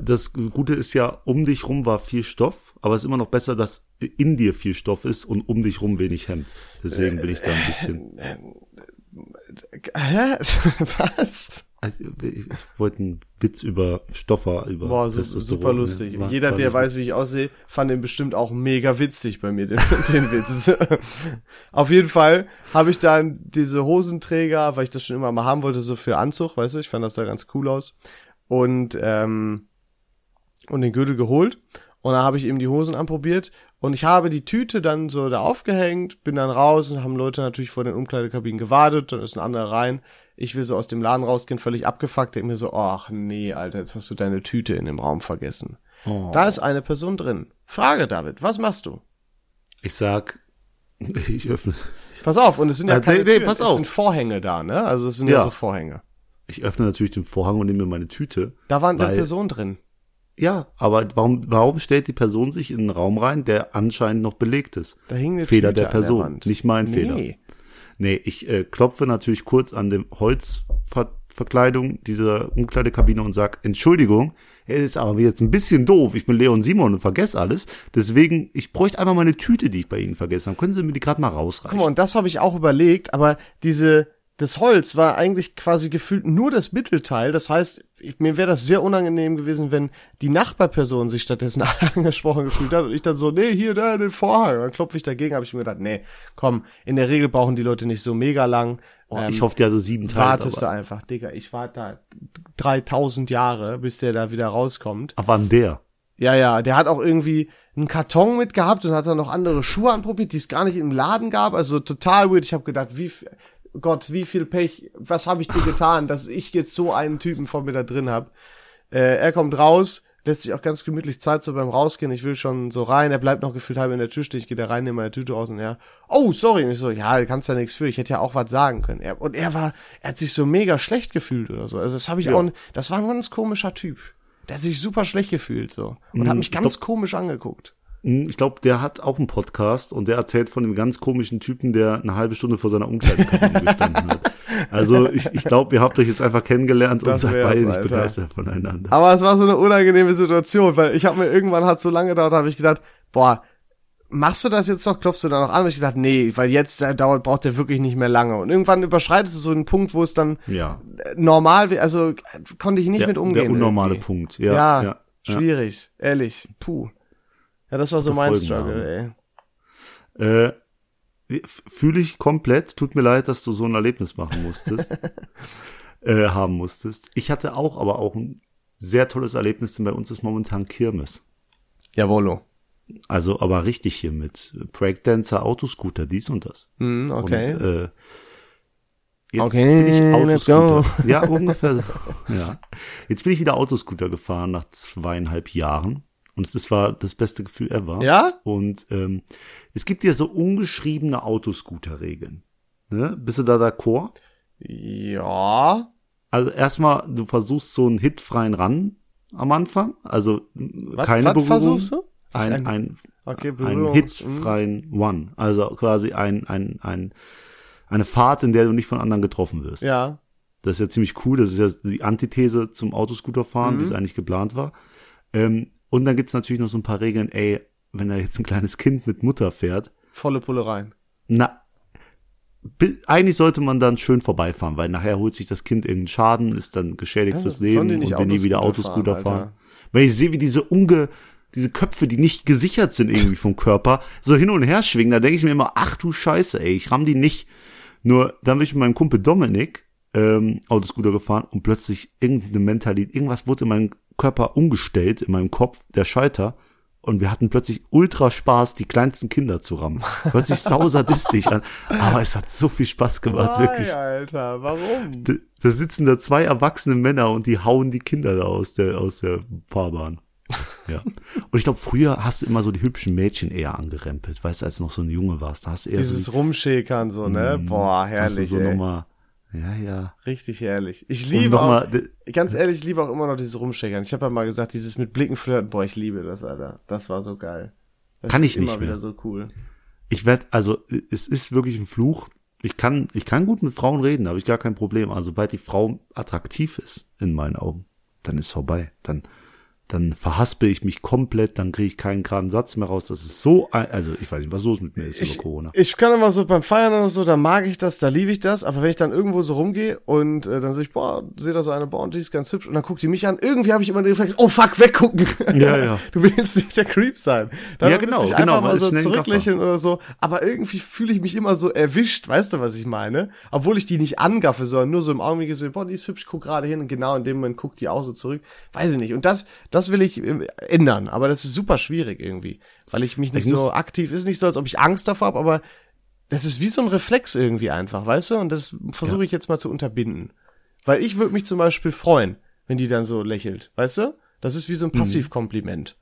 Das Gute ist ja, um dich rum war viel Stoff, aber es ist immer noch besser, dass in dir viel Stoff ist und um dich rum wenig Hemd. Deswegen bin ich da ein bisschen. Hä? Was? Also, ich wollte einen Witz über Stoffer, über Boah, so, super ne? lustig. War- Jeder, der weiß, wie ich aussehe, fand den bestimmt auch mega witzig bei mir, den, den Witz. Auf jeden Fall habe ich dann diese Hosenträger, weil ich das schon immer mal haben wollte, so für Anzug, weißt du, ich fand das da ganz cool aus. Und, ähm, und den Gürtel geholt. Und dann habe ich eben die Hosen anprobiert. Und ich habe die Tüte dann so da aufgehängt, bin dann raus und haben Leute natürlich vor den Umkleidekabinen gewartet. Dann ist ein anderer rein. Ich will so aus dem Laden rausgehen, völlig abgefuckt. Denk mir so, ach nee, Alter, jetzt hast du deine Tüte in dem Raum vergessen. Oh. Da ist eine Person drin. Frage, David, was machst du? Ich sag, ich öffne, Pass auf, und es sind ja Ah, keine nee, nee, pass es auf. sind Vorhänge da, ne? Also es sind ja, Ja. so Vorhänge. ich öffne natürlich den Vorhang und nehme mir meine Tüte. Da war eine Weil- Person drin. Ja, aber warum, warum stellt die Person sich in einen Raum rein, der anscheinend noch belegt ist? Da hing eine Fehler Tüte der der Person, Wand. nicht mein nee. Fehler. Nee, ich äh, klopfe natürlich kurz an dem Holzverkleidung dieser Umkleidekabine und sag, Entschuldigung, er ist aber jetzt ein bisschen doof. Ich bin Leon Simon und vergesse alles. Deswegen, ich bräuchte einmal meine Tüte, die ich bei Ihnen vergessen habe. Können Sie mir die gerade mal rausreichen? Guck mal, und das habe ich auch überlegt, aber diese, das Holz war eigentlich quasi gefühlt nur das Mittelteil. Das heißt, ich, mir wäre das sehr unangenehm gewesen, wenn die Nachbarperson sich stattdessen angesprochen gefühlt hat und ich dann so, nee, hier, da, den Vorhang. Dann klopfe ich dagegen, habe ich mir gedacht, nee, komm, in der Regel brauchen die Leute nicht so mega lang. oh, Ähm, ich hoffe, die hatte sieben Teile. wartest du aber, einfach, Digga. Ich warte da 3000 Jahre, bis der da wieder rauskommt. aber wann der? Ja, ja, der hat auch irgendwie einen Karton mitgehabt und hat dann noch andere Schuhe anprobiert, die es gar nicht im Laden gab. Also total weird. Ich habe gedacht, wie Gott, wie viel Pech, was habe ich dir getan, dass ich jetzt so einen Typen vor mir da drin hab. Äh, er kommt raus, lässt sich auch ganz gemütlich Zeit so beim Rausgehen. Ich will schon so rein. Er bleibt noch gefühlt halb in der Tür stehen. Ich gehe da rein, nehme meine Tüte raus und er, oh, sorry. Und ich so, ja, du kannst ja nichts für. Ich hätte ja auch was sagen können. Er, und er war, er hat sich so mega schlecht gefühlt oder so. Also das habe ich Ja. auch, das war ein ganz komischer Typ. Der hat sich super schlecht gefühlt so und hat Mm, mich ich ganz komisch angeguckt. Hm, Ich glaube, der hat auch einen Podcast und der erzählt von dem ganz komischen Typen, der eine halbe Stunde vor seiner Umkleidekabine gestanden hat. Also ich, ich glaube, ihr habt euch jetzt einfach kennengelernt und seid beide nicht begeistert voneinander. Aber es war so eine unangenehme Situation, weil ich habe mir irgendwann hat so lange gedauert, habe ich gedacht, boah, machst du das jetzt noch, klopfst du da noch an? Und ich gedacht, nee, weil jetzt äh, dauert braucht der wirklich nicht mehr lange. Und irgendwann überschreitest du so einen Punkt, wo es dann Ja, normal, also konnte ich nicht der, mit umgehen. der unnormale irgendwie. Punkt. Ja, Ja, ja, ja. schwierig, ehrlich, puh. Ja, das war so mein. Struggle, ey. Äh, Fühle ich komplett. Tut mir leid, dass du so ein Erlebnis machen musstest, äh, haben musstest. Ich hatte auch, aber auch ein sehr tolles Erlebnis, denn bei uns ist momentan Kirmes. Jawollo. Also, aber richtig hier mit Breakdancer, Autoscooter, dies und das. Hm, okay. Und, äh, jetzt Okay, bin ich let's Autoscooter. Ja, ungefähr. so. ja. Jetzt bin ich wieder Autoscooter gefahren nach zweieinhalb Jahren. Und es war das beste Gefühl ever. Ja? Und ähm, es gibt ja so ungeschriebene Autoscooter-Regeln. Ne? Bist du da d'accord? Ja. Also erstmal, du versuchst so einen hitfreien Run am Anfang. Also Was, keine was Berührung. versuchst du? Ein, ein- ein, Okay, einen Berührungs- hitfreien One. Also quasi ein, ein, ein, eine Fahrt, in der du nicht von anderen getroffen wirst. Ja. Das ist ja ziemlich cool. Das ist ja die Antithese zum Autoscooterfahren, wie es eigentlich geplant war. Ähm, und dann gibt's natürlich noch so ein paar Regeln, ey, wenn da jetzt ein kleines Kind mit Mutter fährt, Volle Pulle rein. na, eigentlich sollte man dann schön vorbeifahren, weil nachher holt sich das Kind irgendeinen Schaden, ist dann geschädigt Ja, fürs Leben die und will nie wieder Autoscooter fahren, fahren. Weil ich sehe, wie diese unge, diese Köpfe, die nicht gesichert sind irgendwie vom Körper, so hin und her schwingen, da denke ich mir immer, ach du Scheiße, ey, ich ramm die nicht. Nur dann bin ich mit meinem Kumpel Dominik ähm, Autoscooter gefahren und plötzlich irgendeine Mentalität, irgendwas wurde in meinem Körper umgestellt, in meinem Kopf, der Schalter. Und wir hatten plötzlich ultra Spaß, die kleinsten Kinder zu rammen. Hört sich sau sadistisch an, aber es hat so viel Spaß gemacht, wirklich. Ei, Alter, warum? Da, da sitzen da zwei erwachsene Männer und die hauen die Kinder da aus der, aus der Fahrbahn. Ja. Und ich glaube, früher hast du immer so die hübschen Mädchen eher angerempelt, weißt du, als du noch so ein Junge warst. Da hast du eher Dieses so, Rumschäkern so, ne? Boah, Mhm. hast du herrlich, so nochmal, ja, ja. Richtig herrlich. Ich liebe auch, mal, ganz ehrlich, ich liebe auch immer noch dieses Rumschäkern. Ich habe ja mal gesagt, dieses mit Blicken flirten, boah, ich liebe das, Alter. Das war so geil. Das Kann ist ich nicht immer mehr. wieder so cool. ich werd, also, es ist wirklich ein Fluch. Ich kann, ich kann gut mit Frauen reden, habe ich gar kein Problem. Also, sobald die Frau attraktiv ist, in meinen Augen, dann ist vorbei. Dann, dann verhaspel ich mich komplett, dann kriege ich keinen geraden Satz mehr raus. Das ist so, ein, also ich weiß nicht, was los mit mir ist ich, über Corona. Ich kann immer so beim Feiern oder so, da mag ich das, da liebe ich das, aber wenn ich dann irgendwo so rumgehe und äh, dann sehe ich, boah, sehe da so eine, boah, und die ist ganz hübsch und dann guckt die mich an, irgendwie habe ich immer den Reflex, oh fuck, weggucken. Ja, ja. Du willst nicht der Creep sein. Dann Ja, genau, ich genau, einfach mal so zurücklächeln oder so, aber irgendwie fühle ich mich immer so erwischt, weißt du, was ich meine? Obwohl ich die nicht angaffe, sondern nur so im Augenblick so, boah, die ist hübsch, guck gerade hin und genau in dem Moment guckt die auch so zurück. Weiß ich nicht. Und das, das will ich äh, ändern, aber das ist super schwierig irgendwie, weil ich mich nicht Ich so aktiv, ist nicht so, als ob ich Angst davor habe, aber das ist wie so ein Reflex irgendwie einfach, weißt du? Und das versuche ich jetzt mal zu unterbinden. Weil ich würde mich zum Beispiel freuen, wenn die dann so lächelt, weißt du? Das ist wie so ein Passivkompliment.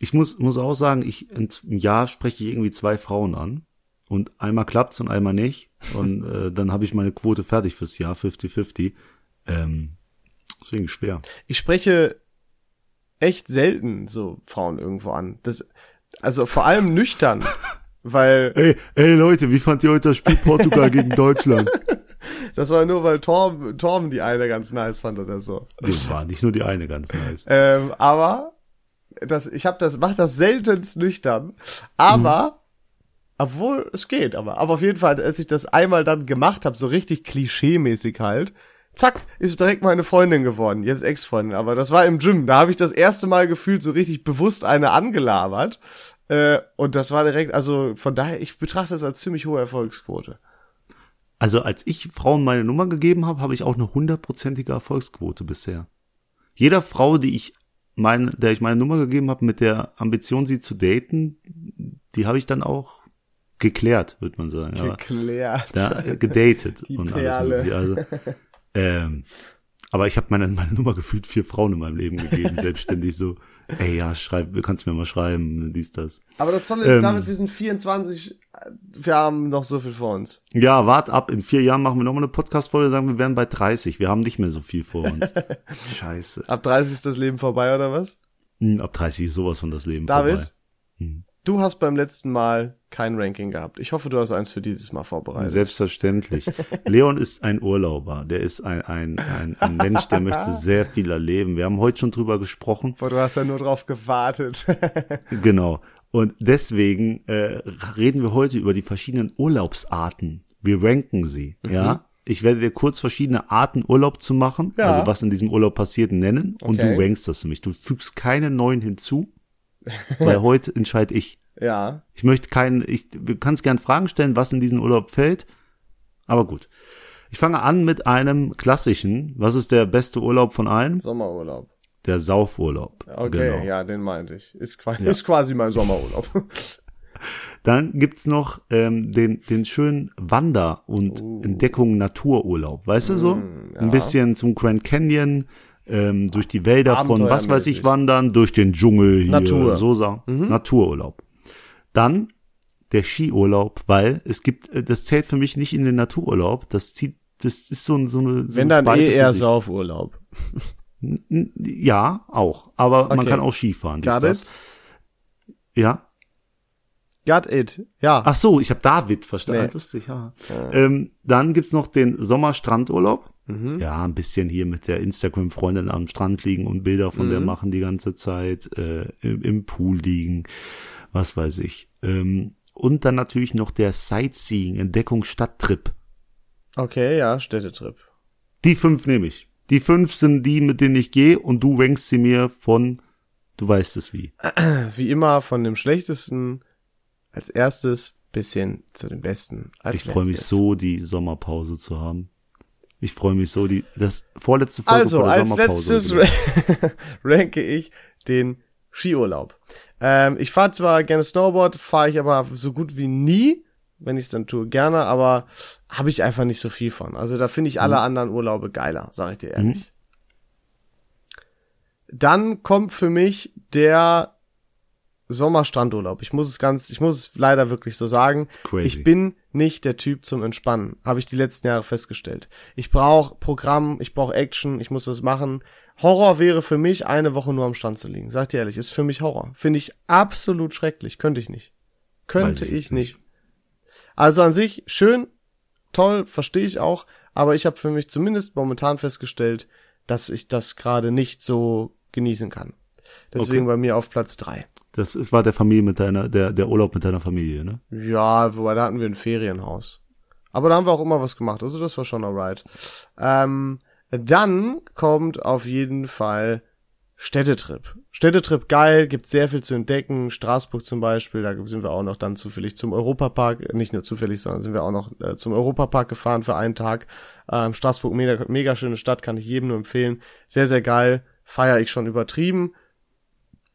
Ich muss, muss auch sagen, ich, im Jahr spreche ich irgendwie zwei Frauen an. Und einmal klappt's und einmal nicht. Und äh, dann habe ich meine Quote fertig fürs Jahr, 50-50. Ähm, deswegen schwer. Ich spreche echt selten so Frauen irgendwo an. Das, also vor allem nüchtern, weil Ey, ey Leute, wie fand ihr heute das Spiel Portugal gegen Deutschland? das war nur, weil Torben, Torben die eine ganz nice fand oder so. Das war nicht nur die eine ganz nice. Ähm, aber das, ich habe das, mach das seltenst nüchtern. Aber, obwohl es geht, aber, aber auf jeden Fall, als ich das einmal dann gemacht habe, so richtig klischee-mäßig halt, zack, ist direkt meine Freundin geworden, jetzt Ex-Freundin. Aber das war im Gym, da habe ich das erste Mal gefühlt so richtig bewusst eine angelabert. Äh, und das war direkt, also von daher, ich betrachte das als ziemlich hohe Erfolgsquote. Also als ich Frauen meine Nummer gegeben habe, habe ich auch eine hundertprozentige Erfolgsquote bisher. Jeder Frau, die ich meine, der ich meine Nummer gegeben habe, mit der Ambition, sie zu daten, die habe ich dann auch geklärt, würde man sagen. Geklärt. äh, gedatet Die und Perle. alles mögliche. Also, ähm, aber ich habe meine, meine Nummer gefühlt vier Frauen in meinem Leben gegeben, selbstständig so. Ey, ja, schreib, du kannst mir mal schreiben, dies, das. Aber das Tolle ist, Ähm. David, wir sind 24, wir haben noch so viel vor uns. Ja, wart ab, in vier Jahren machen wir nochmal eine Podcast-Folge, sagen wir wären bei 30. Wir haben nicht mehr so viel vor uns. Scheiße. Ab 30 ist das Leben vorbei, oder was? Hm, Ab 30 ist sowas von das Leben David, vorbei. Hm. Du hast beim letzten Mal kein Ranking gehabt. Ich hoffe, du hast eins für dieses Mal vorbereitet. Selbstverständlich. Leon ist ein Urlauber. Der ist ein, ein, ein, ein Mensch, der möchte sehr viel erleben. Wir haben heute schon drüber gesprochen. Boah, du hast ja nur drauf gewartet. Genau. Und deswegen äh, reden wir heute über die verschiedenen Urlaubsarten. Wir ranken sie, ja. Ich werde dir kurz verschiedene Arten Urlaub zu machen, Ja. also was in diesem Urlaub passiert, nennen und Okay. du rankst das für mich. Du fügst keine neuen hinzu, weil heute entscheide ich. ja. Ich möchte keinen, ich, du kannst gern Fragen stellen, was in diesen Urlaub fällt, aber gut. Ich fange an mit einem klassischen. Was ist der beste Urlaub von allen? Sommerurlaub. Der Saufurlaub. Okay, Genau. ja, den meinte ich. Ist, quasi, ist quasi mein Sommerurlaub. Dann gibt's noch ähm, den, den schönen Wander- und Entdeckung Natururlaub. Weißt du so? Mm, Ein bisschen zum Grand Canyon, ähm, durch die Wälder von was weiß ich wandern, durch den Dschungel hier, Natur. Mhm. so sa Natururlaub. Dann der Skiurlaub, weil es gibt, äh, das zählt für mich nicht in den Natururlaub, das zieht, das ist so, ein- so eine so Wenn dann eh eher. Saufurlaub. Ja, auch. Aber man Okay. kann auch Skifahren. Got das. it? Ja. Got it. Ja. Ach so, ich habe David verstanden. Nee. Lustig, ja. Ähm, dann gibt's noch den Sommerstrandurlaub. Ja, ein bisschen hier mit der Instagram-Freundin am Strand liegen und Bilder von der machen die ganze Zeit, äh, im, im Pool liegen, was weiß ich. Ähm, und dann natürlich noch der Sightseeing, Entdeckung, Stadttrip. Okay, ja, Städtetrip. Die fünf nehme ich. Die fünf sind die, mit denen ich gehe und du rankst sie mir von, du weißt es wie. Wie immer von dem schlechtesten als erstes bis hin zu dem besten als Ich freue mich so, die Sommerpause zu haben. Ich freue mich so, die das vorletzte Folge Also, vor der als Sommerpause. letztes ranke ich den Skiurlaub. Ähm, ich fahre zwar gerne Snowboard, fahre ich aber so gut wie nie, wenn ich es dann tue, gerne, aber habe ich einfach nicht so viel von. Also da finde ich alle anderen Urlaube geiler, sage ich dir ehrlich. Dann kommt für mich der Sommerstrandurlaub. Ich muss es ganz, ich muss es leider wirklich so sagen. Crazy. Ich bin nicht der Typ zum Entspannen, habe ich die letzten Jahre festgestellt. Ich brauche Programm, ich brauche Action, ich muss was machen. Horror wäre für mich, eine Woche nur am Strand zu liegen. Sag dir ehrlich, ist für mich Horror. Finde ich absolut schrecklich. Könnte ich nicht. Könnte ich ich, nicht. Also an sich schön, toll, verstehe ich auch, aber ich habe für mich zumindest momentan festgestellt, dass ich das gerade nicht so genießen kann. Deswegen Okay. bei mir auf Platz drei. Das war der Familie mit deiner, der, der Urlaub mit deiner Familie, ne? Ja, wobei da hatten wir ein Ferienhaus. Aber da haben wir auch immer was gemacht, also das war schon alright. Ähm, dann kommt auf jeden Fall Städtetrip. Städtetrip geil, gibt sehr viel zu entdecken. Straßburg zum Beispiel, da sind wir auch noch dann zufällig zum Europapark, nicht nur zufällig, sondern sind wir auch noch äh, zum Europapark gefahren für einen Tag. Ähm, Straßburg, mega, mega schöne Stadt, kann ich jedem nur empfehlen. Sehr, sehr geil, feiere ich schon übertrieben.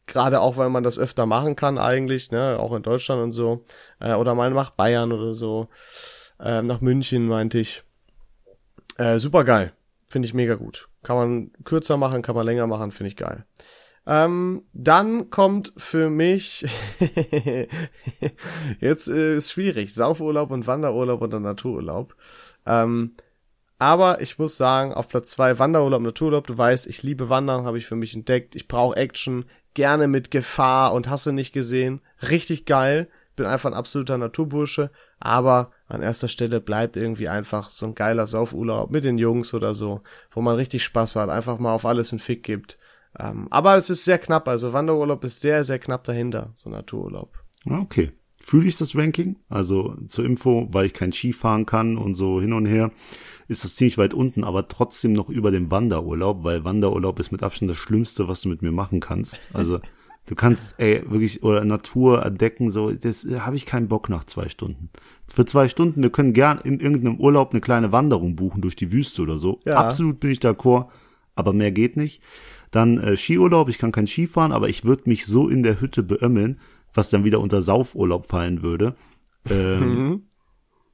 Gerade auch, weil man das öfter machen kann eigentlich, ne, auch in Deutschland und so. Äh, oder mal nach Bayern oder so. Ähm, nach München, meinte ich. Äh, super geil. Finde ich mega gut. Kann man kürzer machen, kann man länger machen, finde ich geil. Ähm, dann kommt für mich, jetzt äh, ist schwierig, Saufurlaub und Wanderurlaub oder Natururlaub. Ähm, aber ich muss sagen, auf Platz zwei Wanderurlaub, Natururlaub. Du weißt, ich liebe Wandern, habe ich für mich entdeckt. Ich brauche Action, gerne mit Gefahr und hasse nicht gesehen. Richtig geil. Bin einfach ein absoluter Naturbursche. Aber an erster Stelle bleibt irgendwie einfach so ein geiler Saufurlaub mit den Jungs oder so, wo man richtig Spaß hat, einfach mal auf alles einen Fick gibt. Ähm, aber es ist sehr knapp. Also Wanderurlaub ist sehr, sehr knapp dahinter, so Natururlaub. Ja, Okay. Fühle ich das Ranking? Also zur Info, weil ich kein Ski fahren kann und so hin und her, ist das ziemlich weit unten, aber trotzdem noch über dem Wanderurlaub, weil Wanderurlaub ist mit Abstand das Schlimmste, was du mit mir machen kannst. Also du kannst, ey, wirklich, oder Natur entdecken, so, das äh, habe ich keinen Bock nach zwei Stunden. Für zwei Stunden, wir können gern in irgendeinem Urlaub eine kleine Wanderung buchen durch die Wüste oder so. Ja. Absolut bin ich d'accord, aber mehr geht nicht. Dann äh, Skiurlaub, ich kann kein Ski fahren, aber ich würde mich so in der Hütte beömmeln, was dann wieder unter Saufurlaub fallen würde. Ähm,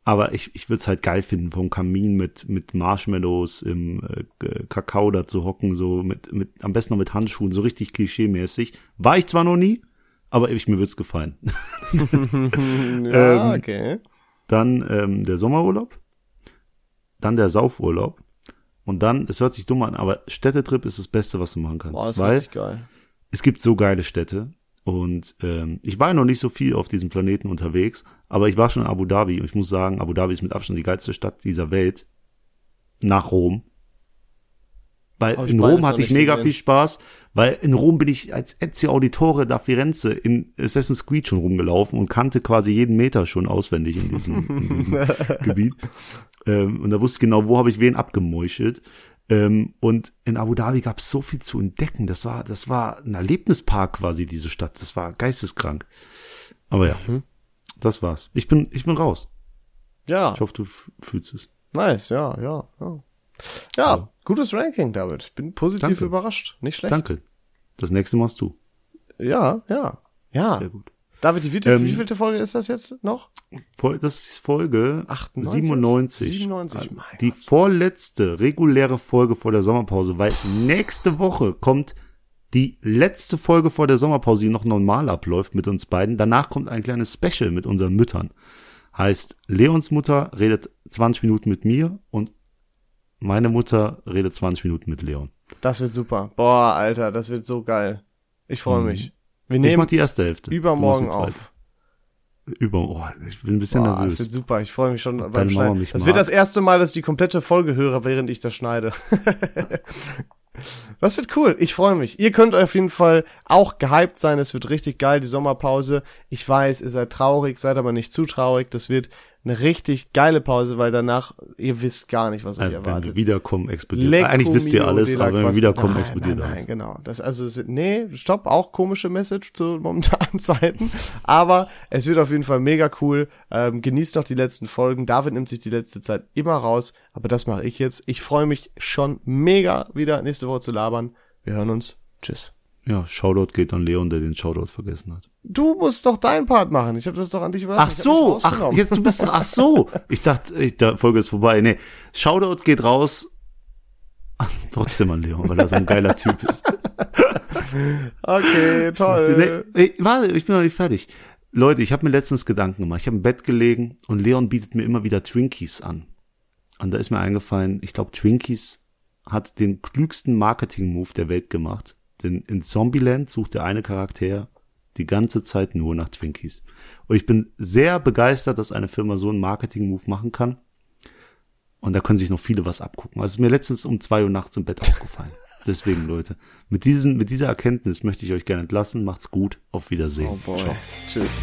Aber ich, ich würde es halt geil finden, vom Kamin mit, mit Marshmallows im äh, Kakao da zu hocken, so mit, mit, am besten noch mit Handschuhen, so richtig klischee-mäßig. War ich zwar noch nie, aber ich, mir würde es gefallen. Ja, Ähm, okay. Dann ähm, der Sommerurlaub, dann der Saufurlaub und dann, es hört sich dumm an, aber Städtetrip ist das Beste, was du machen kannst. Boah, das ist weil richtig geil. es gibt so geile Städte und ähm, ich war ja noch nicht so viel auf diesem Planeten unterwegs, aber ich war schon in Abu Dhabi und ich muss sagen, Abu Dhabi ist mit Abstand die geilste Stadt dieser Welt nach Rom. Weil in Rom hatte ich mega gesehen. viel Spaß, weil in Rom bin ich als Ezio Auditore da Firenze in Assassin's Creed schon rumgelaufen und kannte quasi jeden Meter schon auswendig in diesem, in diesem Gebiet. Ähm, und da wusste ich genau, wo habe ich wen abgemeuchelt. Ähm, und in Abu Dhabi gab es so viel zu entdecken. Das war, das war ein Erlebnispark quasi, diese Stadt. Das war geisteskrank. Aber ja, Mhm. das war's. Ich bin, ich bin raus. Ja, Ich hoffe, du fühlst es. nice, ja, ja, ja. Ja, Ja. gutes Ranking, David. Ich bin positiv Danke. überrascht. Nicht schlecht. Danke. Das nächste machst du. Ja, ja. Ja. Sehr gut. David, die wievielte, Ähm, wie vielte Folge ist das jetzt noch? Das ist Folge 98? 97. 97, mein Die vorletzte reguläre Folge vor der Sommerpause, weil nächste Woche kommt die letzte Folge vor der Sommerpause, die noch normal abläuft mit uns beiden. Danach kommt ein kleines Special mit unseren Müttern. Heißt, Leons Mutter redet 20 Minuten mit mir und meine Mutter redet 20 Minuten mit Leon. Das wird super. Boah, Alter, das wird so geil. Ich freue mich. Wir Mhm. Ich mach nehmen die erste Hälfte. übermorgen auf. zweite. Über, oh, ich bin ein bisschen Boah, das nervös. wird super. Ich freue mich schon beim deine Mama Schneiden. Das mag. wird das erste Mal, dass ich die komplette Folge höre, während ich das schneide. Das wird cool. Ich freue mich. Ihr könnt auf jeden Fall auch gehypt sein. Es wird richtig geil, die Sommerpause. Ich weiß, ihr seid traurig, seid aber nicht zu traurig. Das wird eine richtig geile Pause, weil danach, ihr wisst gar nicht, was euch Äh, wenn wir erwartet. wiederkommen, explodiert. Lecco Eigentlich wisst ihr alles, aber wenn wir wiederkommen, nein, explodiert nein, alles. Nein, genau. Das, also es wird, nee, stopp, auch komische Message zu momentanen Zeiten. Aber es wird auf jeden Fall mega cool. Ähm, genießt noch die letzten Folgen. David nimmt sich die letzte Zeit immer raus, aber das mache ich jetzt. Ich freue mich schon mega wieder nächste Woche zu labern. Wir hören uns. Tschüss. Ja, Shoutout geht an Leon, der den Shoutout vergessen hat. Du musst doch deinen Part machen. Ich habe das doch an dich überlassen. Ach so, ach, jetzt du bist, ach so. Ich dachte, ich, der Folge ist vorbei. Nee, Shoutout geht raus. Trotzdem an Leon, weil er so ein geiler Typ ist. Okay, toll. Nee, ey, warte, ich bin noch nicht fertig. Leute, ich habe mir letztens Gedanken gemacht. Ich habe im Bett gelegen und Leon bietet mir immer wieder Twinkies an. Und da ist mir eingefallen, ich glaube, Twinkies hat den klügsten Marketing-Move der Welt gemacht. Denn in Zombieland sucht der eine Charakter die ganze Zeit nur nach Twinkies. Und ich bin sehr begeistert, dass eine Firma so einen Marketing-Move machen kann. Und da können sich noch viele was abgucken. Also ist mir letztens um zwei Uhr nachts im Bett aufgefallen. Deswegen, Leute. Mit diesem, mit dieser Erkenntnis möchte ich euch gerne entlassen. Macht's gut. Auf Wiedersehen. Oh boy. Ciao. Tschüss.